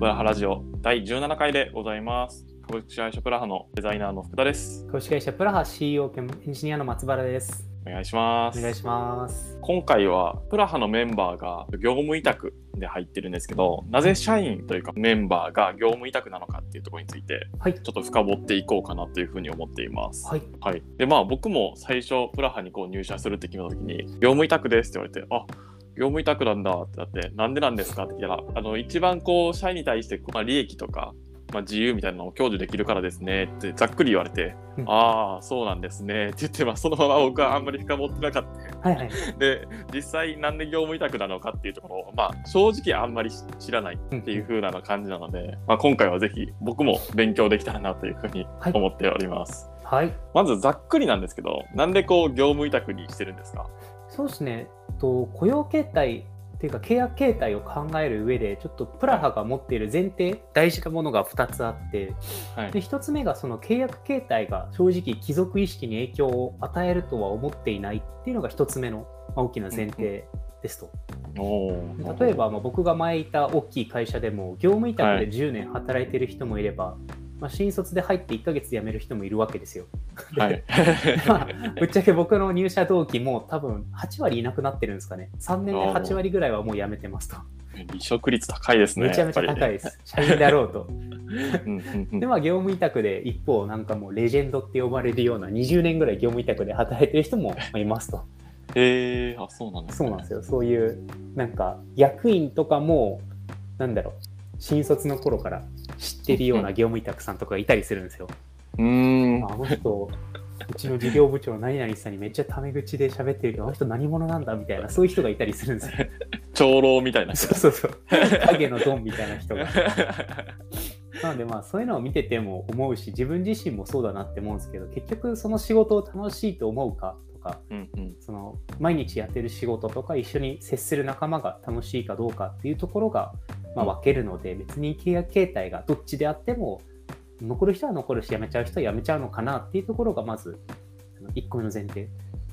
プラハラジオ第17回でございます。株式会社プラハのデザイナーの福田です。株式会社プラハ CEO 兼エンジニアの松原です。お願いします。お願いします。今回はプラハのメンバーが業務委託で入ってるんですけど、なぜ社員というかメンバーが業務委託なのかっていうところについて、はい。ちょっと深掘っていこうかなというふうに思っています。はい。はい。で、まあ僕も最初プラハにこう入社するって決めた時に、業務委託ですって言われて、あ業務委託なんだってなって、なんでなんですかって聞いたら、あの、一番こう、社員に対して、まあ、利益とか、まあ、自由みたいなのを享受できるからですねってざっくり言われて、うんああ、そうなんですねって言って、まあ、そのまま僕はあんまり深掘ってなかった。はいはい。で、実際なんで業務委託なのかっていうところを、まあ、正直あんまり知らないっていう風な感じなので、まあ、今回はぜひ僕も勉強できたらなというふうにはい思っております。はい。まずざっくりなんですけど、なんでこう業務委託にしてるんですか？そうですね。と雇用形態っていうか契約形態を考える上で、ちょっとプラハが持っている前提、大事なものが2つあって、はいで、1つ目がその契約形態が正直貴族意識に影響を与えるとは思っていないっていうのが1つ目のまあ大きな前提ですと。例えば、まあ、僕が前いた大きい会社でも業務委託で10年働いてる人もいれば、まあ、新卒で入って1ヶ月で辞める人もいるわけですよ。ではい。まあ、ぶっちゃけ僕の入社同期も多分8割いなくなってるんですかね。3年で8割ぐらいはもう辞めてますと。離職率高いですね。めちゃめちゃ高いです。社員だろうと。で、まあ、業務委託で一方、なんかもうレジェンドって呼ばれるような20年ぐらい業務委託で働いてる人もまあいますと。へえー、あ、そうなんですね。そうなんですよ。そういう、なんか、役員とかも、なんだろう、新卒の頃から知ってるような業務委託さんとかがいたりするんですよ。うーん。あの人、うちの事業部長何々さんにめっちゃタメ口で喋ってるけど、あの人何者なんだみたいな、そういう人がいたりするんですよ。長老みたいな。そうそうそう。影のドンみたいな人が。なのでまあそういうのを見てても思うし、自分自身もそうだなって思うんですけど、結局その仕事を楽しいと思うかとか、うんうんその毎日やってる仕事とか一緒に接する仲間が楽しいかどうかっていうところが、まあ、分けるので、別に契約形態がどっちであっても残る人は残るし辞めちゃう人は辞めちゃうのかなっていうところがまず1個目の前提。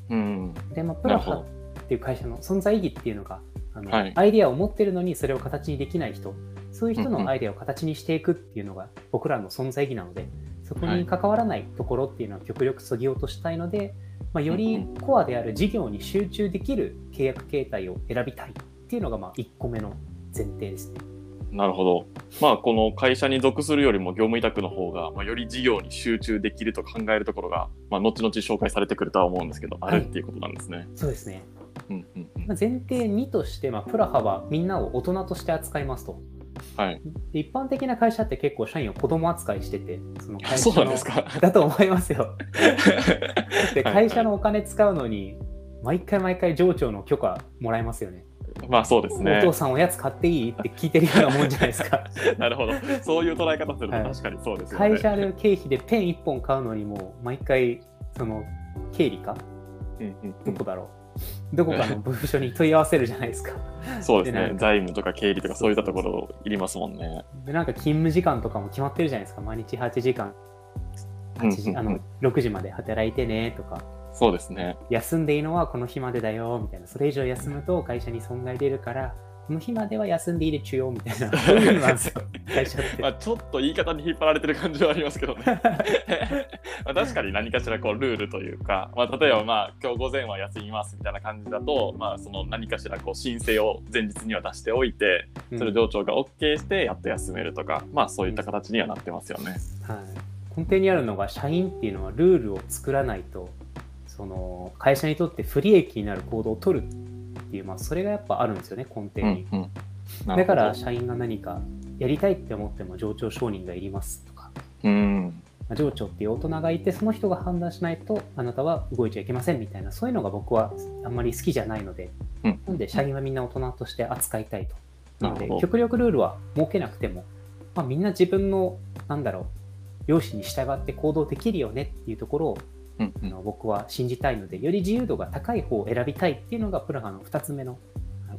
うん。で、まあ、プラハっていう会社の存在意義っていうのがあの、はい。アイデアを持ってるのにそれを形にできない人。そういう人のアイデアを形にしていくっていうのが僕らの存在意義なのでそこに関わらないところっていうのは極力そぎ落としたいので、まあ、よりコアである事業に集中できる契約形態を選びたいっていうのがまあ1個目の前提ですね。なるほど。まあ、この会社に属するよりも業務委託の方が、まあ、より事業に集中できると考えるところが、まあ、後々紹介されてくるとは思うんですけど、あるっていうことなんですね。そうですねうんうんうんまあ前提2として、まあ、プラハはみんなを大人として扱いますと。はい。で一般的な会社って結構社員を子供扱いしてて、その会そう社のなんですか。だと思いますよ。ではい会社のお金使うのに、毎回毎回上長の許可もらえますよね。まあそうですねお父。さんおやつ買っていい？って聞いてるようなもんじゃないですか。なるほど。そういう捉え方するとはい確かにそうですよね。会社の経費でペン1本買うのにも、毎回、その、経理か？うんうんうんどこだろう？どこかの部署に問い合わせるじゃないですか。そうですね。財務とか経理とかそういったところいりますもんね。で、なんか勤務時間とかも決まってるじゃないですか。毎日8時間、8時あのうんうんうん6時まで働いてねとか。そうですね。休んでいいのはこの日までだよみたいなそれ以上休むと会社に損害出るからこの日までは休んでいいでちゅよみたいなまあ、ちょっと言い方に引っ張られてる感じはありますけどね。まあ確かに何かしらこうルールというか、まあ、例えばまあ今日午前は休みますみたいな感じだと、まあ、その何かしらこう申請を前日には出しておいて、それを上長が OK してやっと休めるとか、まあそういった形にはなってますよね。はい、根底にあるのが社員っていうのはルールを作らないとその会社にとって不利益になる行動を取るっていう、まあ、それがやっぱあるんですよね根底に、うんうん。だから社員が何かやりたいって思っても上長承認がいりますとか。うん。まあ上長っていう大人がいてその人が判断しないとあなたは動いちゃいけませんみたいなそういうのが僕はあんまり好きじゃないので、うん。なんで社員はみんな大人として扱いたいと。なので極力ルールは設けなくても、まあ、みんな自分のなんだろう容姿に従って行動できるよねっていうところをうんうんあの僕は信じたいのでより自由度が高い方を選びたいっていうのがプラハの2つ目の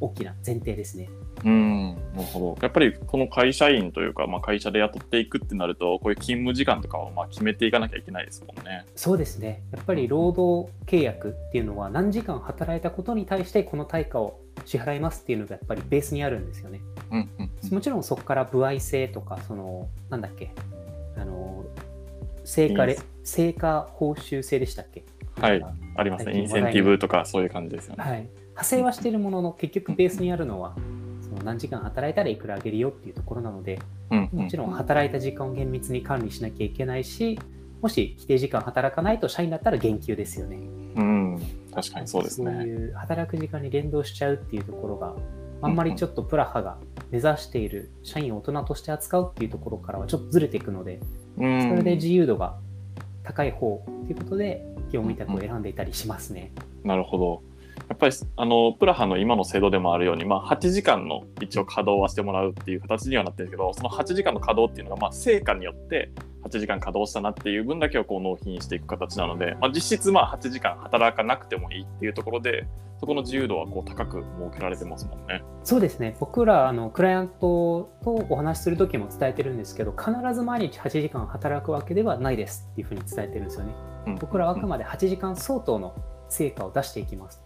大きな前提ですね。うん、なるほど。やっぱりこの会社員というか、まあ、会社で雇っていくってなると、こういう勤務時間とかをまあ決めていかなきゃいけないですもんね。そうですね。やっぱり労働契約っていうのは何時間働いたことに対してこの対価を支払いますっていうのがやっぱりベースにあるんですよね。うんうんもちろんそこから歩合制とか、その、なんだっけ、あの、成果レ、成果報酬制でしたっけ？はい、ありますね。インセンティブとかそういう感じですよね。はい。派生はしているものの、結局ベースにあるのは、その何時間働いたらいくらあげるよっていうところなので、うんうんもちろん働いた時間を厳密に管理しなきゃいけないし、もし規定時間働かないと社員だったら減給ですよね。うん、確かにそうですそうね。いう働く時間に連動しちゃうっていうところが、あんまりちょっとプラハが目指している社員を大人として扱うっていうところからはちょっとずれていくので、うんそれで自由度が高い方ということで、業務委託を選んでいたりしますね。なるほど。やっぱりあのプラハの今の制度でもあるように、まあ、8時間の一応稼働はしてもらうっていう形にはなってるけどその8時間の稼働っていうのが、まあ、成果によって8時間稼働したなっていう分だけをこう納品していく形なので、まあ、実質まあ8時間働かなくてもいいっていうところでそこの自由度はこう高く設けられてますもんね。そうですね。僕ら、あの、クライアントとお話しするときも伝えてるんですけど、必ず毎日8時間働くわけではないですっていうふうに伝えてるんですよね。うん僕らはあくまで8時間相当の成果を出していきます。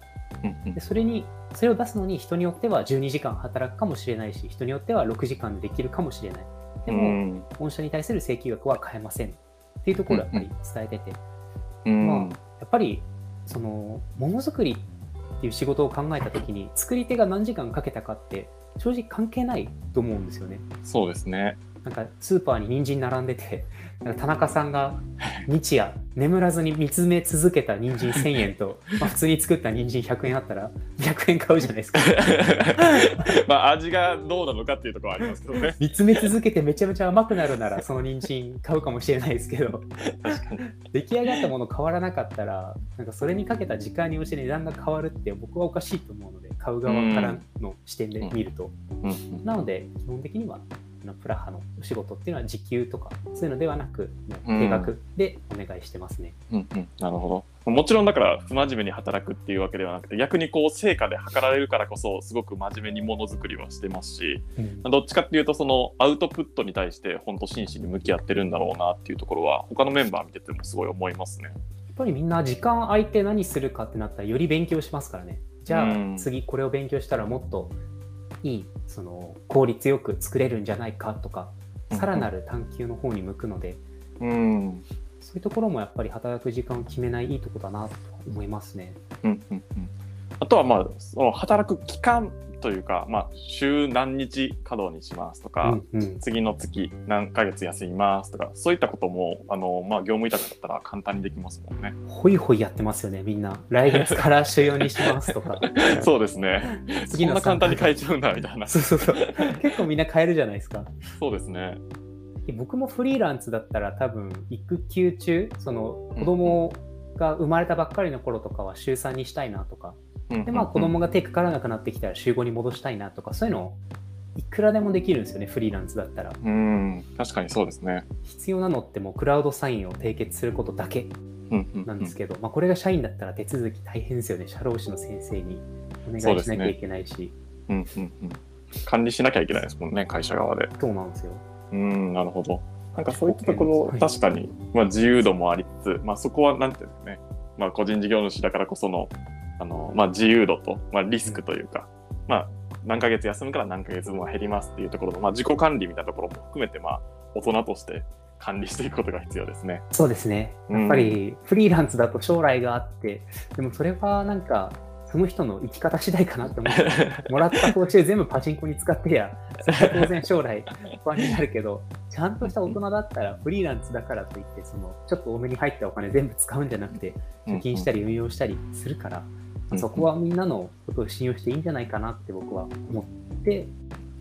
でそれに、それを出すのに人によっては12時間働くかもしれないし、人によっては6時間でできるかもしれない。でうも、ん御社に対する請求額は変えませんっていうところをやっぱり伝えてて、うんまあ、やっぱりそのものづくりっていう仕事を考えた時に作り手が何時間かけたかって正直関係ないと思うんですよね。そうですね。なんかスーパーに人参並んでてなんか田中さんが日夜眠らずに見つめ続けた人参1000円と、まあ、普通に作った人参100円あったら100円買うじゃないですか。まあ味がどうなのかっていうところはありますけどね。見つめ続けてめちゃめちゃ甘くなるならその人参買うかもしれないですけど。出来上がったもの変わらなかったらなんかそれにかけた時間に応じて値段が変わるって僕はおかしいと思うので買う側からの視点で見ると、なので基本的にはあのプラハのお仕事っていうのは時給とかそういうのではなくもう定額でお願いしてますね、うんうん、なるほど。もちろんだから不真面目に働くっていうわけではなくて逆にこう成果で測られるからこそすごく真面目にものづくりはしてますしうん。どっちかっていうとそのアウトプットに対して本当真摯に向き合ってるんだろうなっていうところは他のメンバー見ててもすごい思いますね。やっぱりみんな時間空いて何するかってなったらより勉強しますからね。じゃうん。あ次これを勉強したらもっといいその効率よく作れるんじゃないかとかさらなる探求の方に向くのでうん。そういうところもやっぱり働く時間を決めないいいとこだなと思いますね。うんうんうん。あとはまあその働く期間というか、まあ、週何日稼働にしますとか、うんうん次の月何ヶ月休みますとかそういったこともあの、まあ、業務委託だったら簡単にできますもんね。ほいほいやってますよね、みんな。来月から週4にしますとか。そうですね。そ次のんな簡単に変えちゃうんだみたいな。そうそうそう。結構みんな変えるじゃないですか。そうですね。で僕もフリーランスだったら多分育休中その子供が生まれたばっかりの頃とかは週3にしたいなとかでまあ子供が手かからなくなってきたら週5に戻したいなとかそういうのいくらでもできるんですよねフリーランスだったら。うん、確かにそうですね。必要なのってもうクラウドサインを締結することだけうんうんなんですけど、まあ、これが社員だったら手続き大変ですよね。社労士の先生にお願いしなきゃいけないし。うんうんうん。管理しなきゃいけないですもんね、会社側で。そうなんですよ。うん、なるほど。なんかそういったところ、はい。確かに、まあ、自由度もありつつ、まあ、そこはなんていうんですかね、まあ、個人事業主だからこそのあの、まあ、自由度と、まあ、リスクというか、まあ、何ヶ月休むから何ヶ月分は減りますっていうところの、まあ、自己管理みたいなところも含めて、まあ、大人として管理していくことが必要ですね。そうですね。うん。やっぱりフリーランスだと将来があってでもそれはなんかその人の生き方次第かなって思って もらった報酬全部パチンコに使ってや、それは当然将来不安になるけど、ちゃんとした大人だったらフリーランスだからといって、そのちょっと多めに入ったお金全部使うんじゃなくて、貯金したり運用したりするから、うんそこはみんなのことを信用していいんじゃないかなって僕は思って、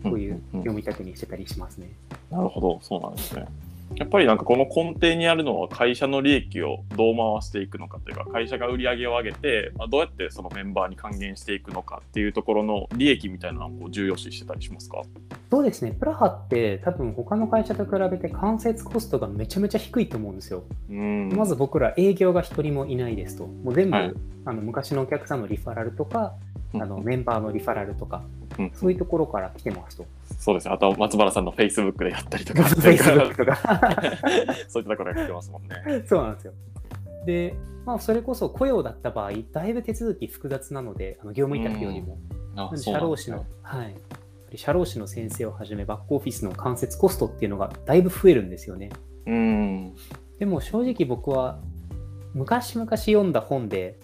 こういう業務委託にしてたりしますね。なるほど、そうなんですね。やっぱりなんかこの根底にあるのは会社の利益をどう回していくのかというか会社が売り上げを上げて、まあ、どうやってそのメンバーに還元していくのかっていうところの利益みたいなのをこう重要視してたりしますか？そうですね、プラハって多分他の会社と比べて間接コストがめちゃめちゃ低いと思うんですよ。うんまず僕ら営業が一人もいないですと。もう全部、はいあの昔のお客さんのリファラルとか、あのうんメンバーのリファラルとか、うんそういうところから来てますと。そうですねあとは松原さんの Facebook でやったりとか Facebook とか。そういったところが来てますもんね。そうなんですよ。で、まあ、それこそ雇用だった場合、だいぶ手続き複雑なので、あの業務委託よりも。社労士の、はい。社労士の先生をはじめバックオフィスの間接コストっていうのがだいぶ増えるんですよね。うん。でも正直僕は昔々読んだ本で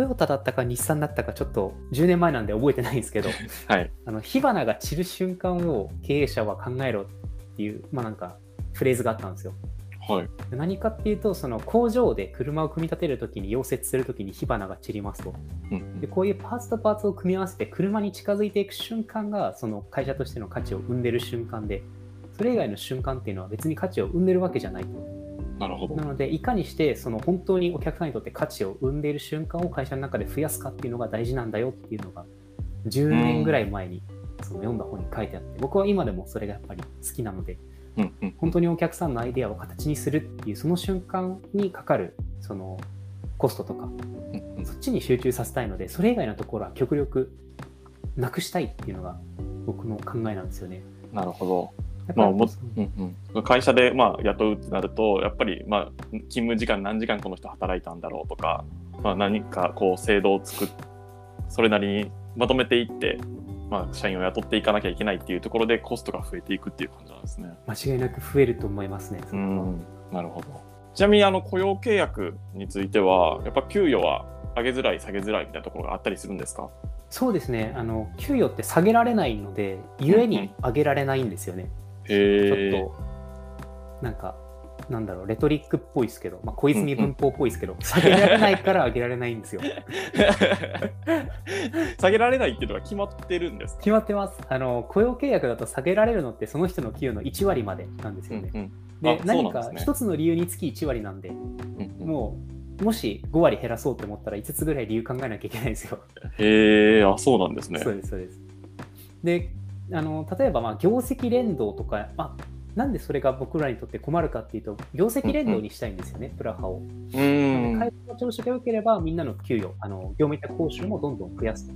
トヨタだったか日産だったかちょっと10年前なんで覚えてないんですけど はい。あの火花が散る瞬間を経営者は考えろっていうまあなんかフレーズがあったんですよ。はい。何かっていうとその工場で車を組み立てるときに溶接するときに火花が散りますとうんでこういうパーツとパーツを組み合わせて車に近づいていく瞬間がその会社としての価値を生んでる瞬間でそれ以外の瞬間っていうのは別に価値を生んでるわけじゃないとなるほどな。のでいかにしてその本当にお客さんにとって価値を生んでいる瞬間を会社の中で増やすかっていうのが大事なんだよっていうのが10年ぐらい前にその読んだ本に書いてあって僕は今でもそれがやっぱり好きなのでうんうん。本当にお客さんのアイデアを形にするっていうその瞬間にかかるそのコストとかうんうんそっちに集中させたいのでそれ以外のところは極力なくしたいっていうのが僕の考えなんですよね。なるほど。まあもう。んうん、会社で、まあ、雇うってなるとやっぱり、まあ、勤務時間何時間この人働いたんだろうとか、まあ、何かこう制度を作っそれなりにまとめていって、まあ、社員を雇っていかなきゃいけないっていうところでコストが増えていくっていう感じなんですね。間違いなく増えると思いますね。うん。なるほど。ちなみにあの雇用契約についてはやっぱ給与は上げづらい下げづらいみたいなところがあったりするんですか？そうですね。あの給与って下げられないのでゆえに上げられないんですよね。ちょへえっとなんかなんだろうレトリックっぽいですけど、まあ、小泉文法っぽいですけど、下げられないから上げられないんですよ。下げられないっていうのが決まってるんですか？決まってますあの雇用契約だと下げられるのってその人の給与の1割までなんですよね。うんうんで何か一つの理由につき1割なんで、うんうんもうもし5割減らそうと思ったら5つぐらい理由考えなきゃいけないんですよ。へえ、あ、そうなんですね。そうですそうです。であの例えばまあ業績連動とか、まあ、なんでそれが僕らにとって困るかっていうと業績連動にしたいんですよね、プラハを。うーん。会社の調子が良ければみんなの給与あの業務委託報酬もどんどん増やすと。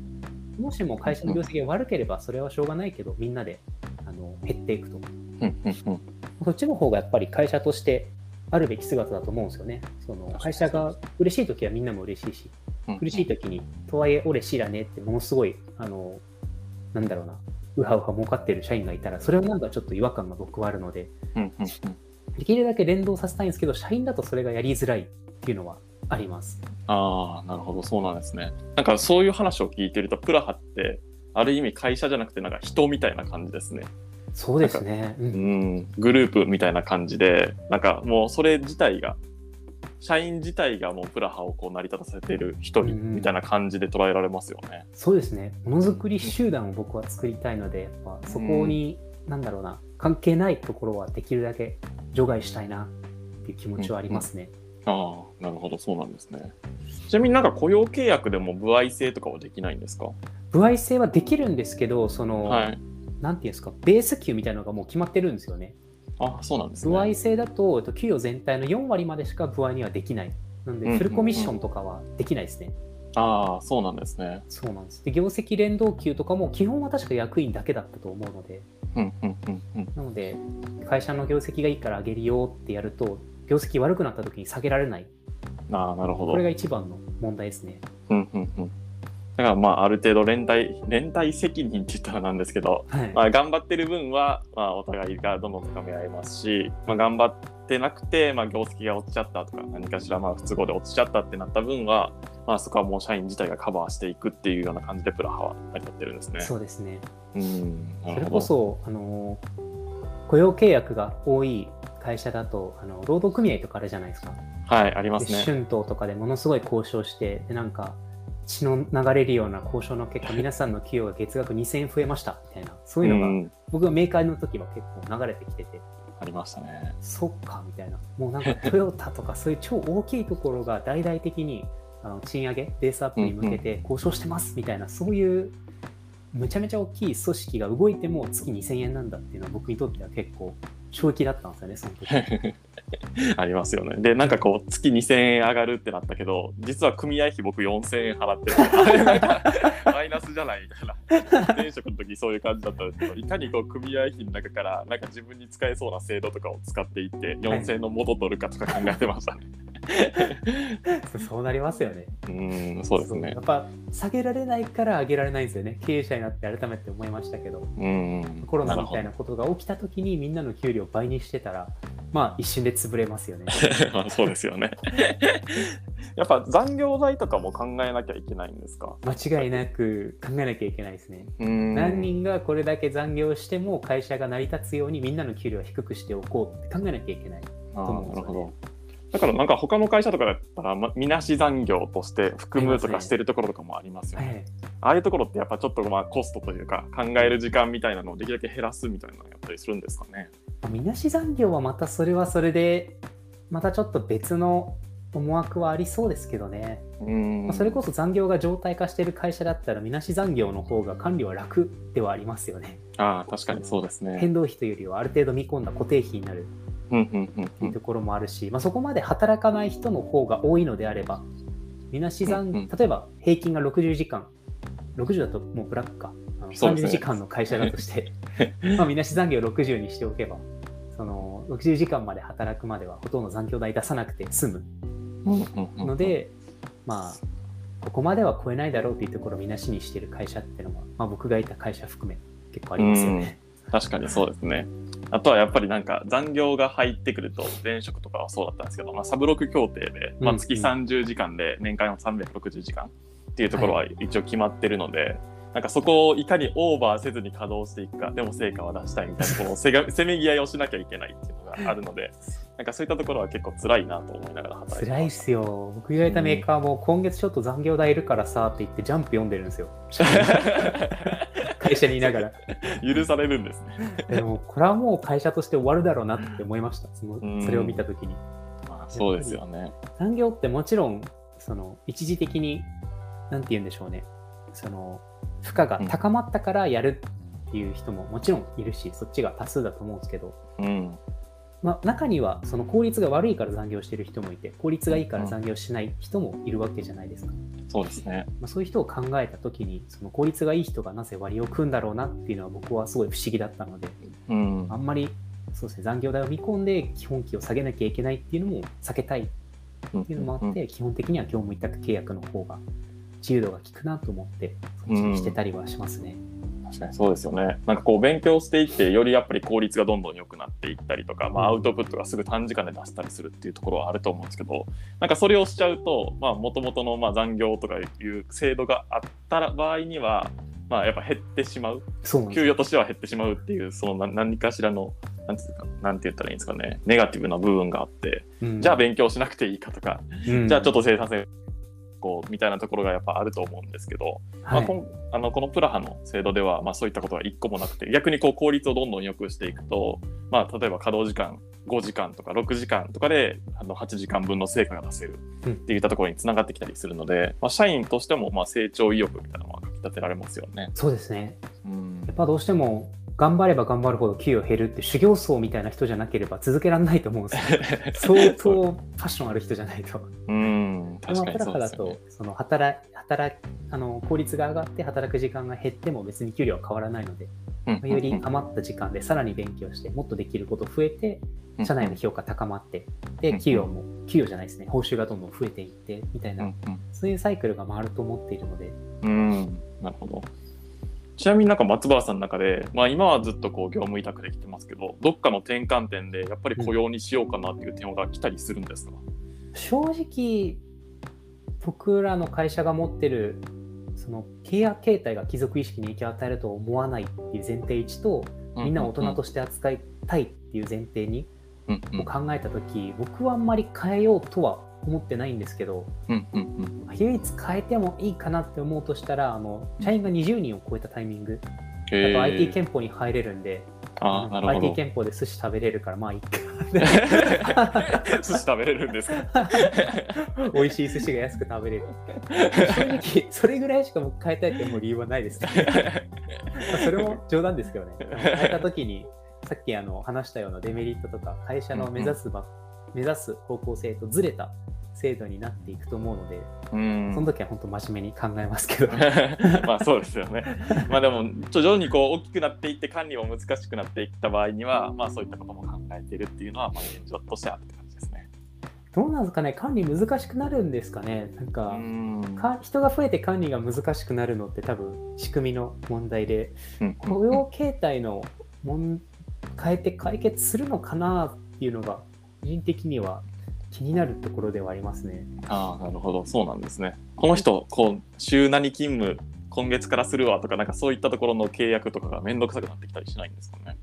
もしも会社の業績が悪ければそれはしょうがないけどみんなであの減っていくと。うんうんうんそっちの方がやっぱり会社としてあるべき姿だと思うんですよね。その会社が嬉しい時はみんなも嬉しいし、うん苦しい時に、とはいえ俺知らねえってものすごい、あの、なんだろうな、うはうは儲かってる社員がいたら、それはなんかちょっと違和感が僕はあるので、うんうんうんできるだけ連動させたいんですけど、社員だとそれがやりづらいっていうのはあります。ああ、なるほど、そうなんですね。なんかそういう話を聞いてると、プラハって、ある意味会社じゃなくて、なんか人みたいな感じですね。そうですね。う、うんん、グループみたいな感じで、なんかもうそれ自体が、社員自体がもうプラハをこう成り立たせてる一うんうん人みたいな感じで捉えられますよね。そうですね。ものづくり集団を僕は作りたいので、やっぱそこに、なんだろうな、関係ないところはできるだけ除外したいなっていう気持ちはありますね。ああ、なるほど、そうなんですね。ちなみになんか雇用契約でも歩合制とかはできないんですか？歩合制はできるんですけど、その、はい。なんていうんですか、ベース給みたいなのがもう決まってるんですよね。あそうなんですね。歩合制だと、えっと給与全体の4割までしか歩合にはできない。なんで、フルコミッションとかはできないですね。ああ、そうなんですね。そうなんです。で、業績連動給とかも基本は確か役員だけだったと思うので、うんうんうんうん。なので、会社の業績がいいから上げるよってやると、業績悪くなった時に下げられない。ああ、なるほど。これが一番の問題ですね。うんうんうん。だからまあある程度連帯連帯責任って言ったらなんですけど、はい。まあ、頑張ってる分は、まあ、お互いがどんどん高め合えますし、まあ、頑張ってなくて、まあ、業績が落ちちゃったとか何かしらまあ不都合で落ちちゃったってなった分は、まあ、そこはもう社員自体がカバーしていくっていうような感じでプラハは成り立ってるんですね。そうですね。うんなそれ。こそ、あの雇用契約が多い会社だと、あの労働組合とかあるじゃないですか。はいありますでね。春闘とかでものすごい交渉して、でなんか血の流れるような交渉の結果、皆さんの給与が月額2000円増えましたみたいな、そういうのが、僕がメーカーの時は結構流れてきてて、ありましたね。そっかみたいな、もうなんかトヨタとかそういう超大きいところが大々的にあの賃上げ、ベースアップに向けて交渉してますみたいな、そういうむちゃめちゃ大きい組織が動いても月2000円なんだっていうのは僕にとっては結構衝撃だったんですよね、その時。ありますよね。で、なんかこう、月2000円上がるってなったけど、実は組合費僕4000円払ってるからなんかマイナスじゃらないみたいな前職の時そういう感じだったんですけどいかにこう組合費の中からなんか自分に使えそうな制度とかを使っていって4000円の元取るかとか考えてましたね。そうなりますよね。うんそうですねやっぱ下げられないから上げられないんですよね。経営者になって改めて思いましたけど、うんコロナみたいなことが起きた時にみんなの給料を倍にしてたら、まあ一瞬で潰れますよね。まあそうですよね。やっぱ残業代とかも考えなきゃいけないんですか？間違いなく考えなきゃいけないですね。うん何人がこれだけ残業しても会社が成り立つようにみんなの給料を低くしておこうって考えなきゃいけない。あー思うんですよねなるほど。だからなんか他の会社とかだったら、ま、みなし残業として含むとかしてるところとかもありますよね。はいああいうところってやっぱちょっとまあコストというか考える時間みたいなのをできるだけ減らすみたいなのやったりするんですかね？まあみなし残業はまたそれはそれでまたちょっと別の思惑はありそうですけどね、うん。まあそれこそ残業が常態化している会社だったらみなし残業の方が管理は楽ではありますよね。ああ確かにそうですね。変動費というよりはある程度見込んだ固定費になる。うんうんうんっていうところもあるし、まあ、そこまで働かない人の方が多いのであればみなし残うんうん。例えば平均が60時間60だともうブラックか。あの30そうですね。時間の会社だとして。まあみなし残業60にしておけばその60時間まで働くまではほとんど残業代出さなくて済むので、まあここまでは超えないだろうというところをみなしにしてる会社っていうのは、まあ、僕がいた会社含め結構ありますよね。確かにそうですね。あとはやっぱりなんか残業が入ってくると前職とかはそうだったんですけど、まあ、サブロク協定で、まあ、うん月30時間で年間360時間っていうところは一応決まってるので、なんかそこをいかにオーバーせずに稼働していくかでも成果は出したいみたいな このせがせめぎ合いをしなきゃいけないっていうのがあるのでなんかそういったところは結構辛いなと思いながら働いて辛いっすよ。僕がいたメーカーも今月ちょっと残業代いるからさって言ってジャンプ読んでるんですよ。会社にいながら。た許されるんですね。でもこれはもう会社として終わるだろうなって思いました。そのうんそれを見たときに。まあ、そうですよね。残業ってもちろんその一時的に何て言うんでしょうね。その負荷が高まったからやるっていう人ももちろんいるし、そっちが多数だと思うんですけど、うん。まあ、中にはその効率が悪いから残業してる人もいて効率がいいから残業しない人もいるわけじゃないですか、そうですね。まあ、そういう人を考えた時にその効率がいい人がなぜ割を組んだろうなっていうのは僕はすごい不思議だったのでうん。あ。んまりそうですね残業代を見込んで基本給を下げなきゃいけないっていうのも避けたいっていうのもあって、基本的には業務委託契約の方が自由度が効くなと思ってしてたりはしますね。確かにそうですよね。なんかこう勉強していってよりやっぱり効率がどんどん良くなっていったりとか、まあ、アウトプットがすぐ短時間で出したりするっていうところはあると思うんですけどなんかそれをしちゃうともともとのまあ残業とかいう制度があったら場合には、まあ、やっぱ減ってしまう。給与としては減ってしまうっていうその何何かしらのなんていうかなんて言ったらいいんですかね。ネガティブな部分があって、うん。じゃあ勉強しなくていいかとか、うん。じゃあちょっと生産性こうみたいなところがやっぱあると思うんですけど、まあ、はいこんあのこのプラハの制度では、まあ、そういったことは一個もなくて逆にこう効率をどんどん良くしていくと、まあ、例えば稼働時間5時間とか6時間とかであの8時間分の成果が出せるうん。っていったところにつながってきたりするので、まあ、社員としてもまあ成長意欲みたいなのはかき立てられますよね。そうですね。うん。やっぱどうしても頑張れば頑張るほど給与減るって修行僧みたいな人じゃなければ続けられないと思うんですよ。相当パッションある人じゃないと。うん確かにそうですよねと。その働働あの効率が上がって働く時間が減っても別に給料は変わらないので、うんまあより余った時間でさらに勉強してもっとできること増えて社内の評価高まってうんで給与も給与じゃないですね報酬がどんどん増えていってみたいな、うんそういうサイクルが回ると思っているのでうんうんなるほど。ちなみになんか松原さんの中で、まあ、今はずっとこう業務委託できてますけどどっかの転換点でやっぱり雇用にしようかなっていう点が来たりするんですか、正直僕らの会社が持ってるその契約形態が貴族意識に影響を与えるとは思わないっていう前提1とみんなを大人として扱いたいっていう前提にうんうん。を考えた時僕はあんまり変えようとは思ってないんですけどうんうんうん。唯一変えてもいいかなって思うとしたらあの社員が20人を超えたタイミング。あと IT 憲法に入れるんで。あーなるほ IT ど憲法で寿司食べれるからまあいいか。寿司食べれるんですか？美味しい寿司が安く食べれる。正直それぐらいしか僕変えたいって思う理由はないです。ね まあそれも冗談ですけどね。変えた時にさっきあの話したようなデメリットとか会社の目指す場、目指す方向性とずれた制度になっていくと思うので、うんその時は本当真面目に考えますけど。まあそうですよね。まあでも徐々にこう大きくなっていって管理も難しくなっていった場合には、まあそういったことも考えているっていうのはまあ現状としてあるって感じですね。どうなんですかね、管理難しくなるんですかね？なんか、うんか人が増えて管理が難しくなるのって多分仕組みの問題で、うん雇用形態のもん変えて解決するのかなっていうのが、個人的には気になるところではありますね。ああなるほどそうなんですね。この人こう週何勤務今月からするわとかなんかそういったところの契約とかが面倒くさくなってきたりしないんですかね？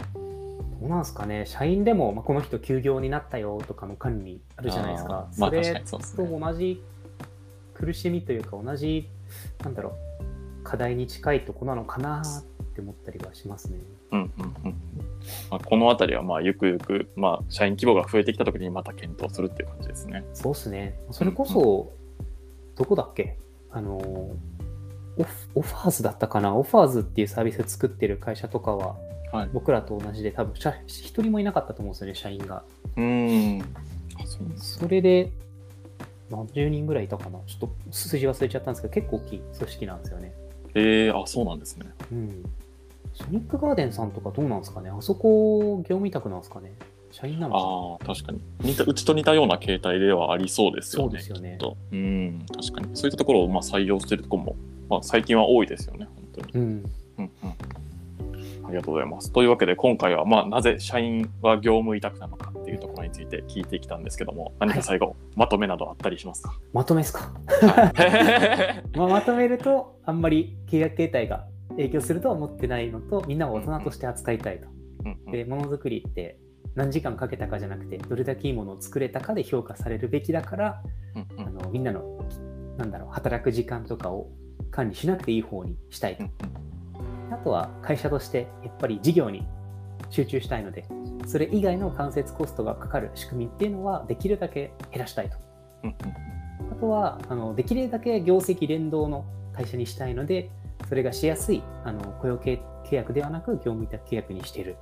どうなんですかね、社員でも、まあ、この人休業になったよとかの管理あるじゃないですか。それねと同じ苦しみというか、同じ、なんだろう、課題に近いとこなのかなって思ったりはしますね。うんうんうんまあ、この辺りはまあゆくゆく、まあ、社員規模が増えてきたときにまた検討するっていう感じですね。そうですね。それこそ、どこだっけ？あの、オフオファーズだったかな？オファーズっていうサービス作ってる会社とかは、はい僕らと同じで多分社一人もいなかったと思うんですよね、社員が。うーん。それで、何十人ぐらいいたかな？ちょっと数字忘れちゃったんですけど、結構大きい組織なんですよね。えー、あそうなんですね。うん。ソニックガーデンさんとかどうなんですかね？あそこ、業務委託なんですかね？社員なのああ、確かに似た。うちと似たような形態ではありそうですよね。そうですよねうん、確かに。そういったところをまあ採用しているところも、まあ、最近は多いですよね、本当に。うん。うんうんありがとうございます。というわけで、今回は、まあ、なぜ社員は業務委託なのかっていうところについて聞いてきたんですけども、何か最後、まとめなどあったりしますか、まとめですか？はい まあ、まとめると、あんまり契約形態が影響するとは思ってないのと、みんなを大人として扱いたいと。で、ものづくりって何時間かけたかじゃなくて、どれだけいいものを作れたかで評価されるべきだから、あのみんなの、なんだろう、働く時間とかを管理しなくていい方にしたいとうん。あとは会社としてやっぱり事業に集中したいので、それ以外の間接コストがかかる仕組みっていうのはできるだけ減らしたいと。あとはあのできるだけ業績連動の会社にしたいので、それがしやすいあの雇用契契約ではなく業務委託契約にしている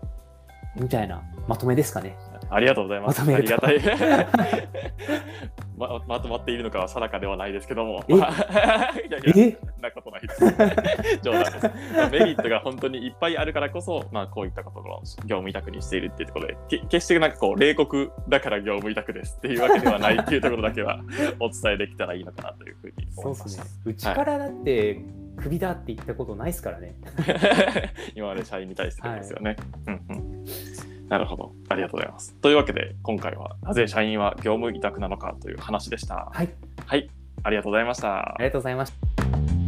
みたいなまとめですかね。ありがとうございます。まありがたい ま。まとまっているのかは定かではないですけども、え？ま あいやいやえ？そんなことないです。冗談です。まあメリットが本当にいっぱいあるからこそ、まあ、こういったところを業務委託にしているっていうところで、け決してなんかこう、冷酷だから業務委託ですっていうわけではないっていうところだけはお伝えできたらいいのかなというふうにそう思いました。ですね。うちからだって、クビだって言ったことないですからね。今まで社員に対してですよね。うんうんなるほど。ありがとうございます。というわけで、今回はなぜ社員は業務委託なのかという話でした。はい。はい。ありがとうございましたあ。りがとうございました。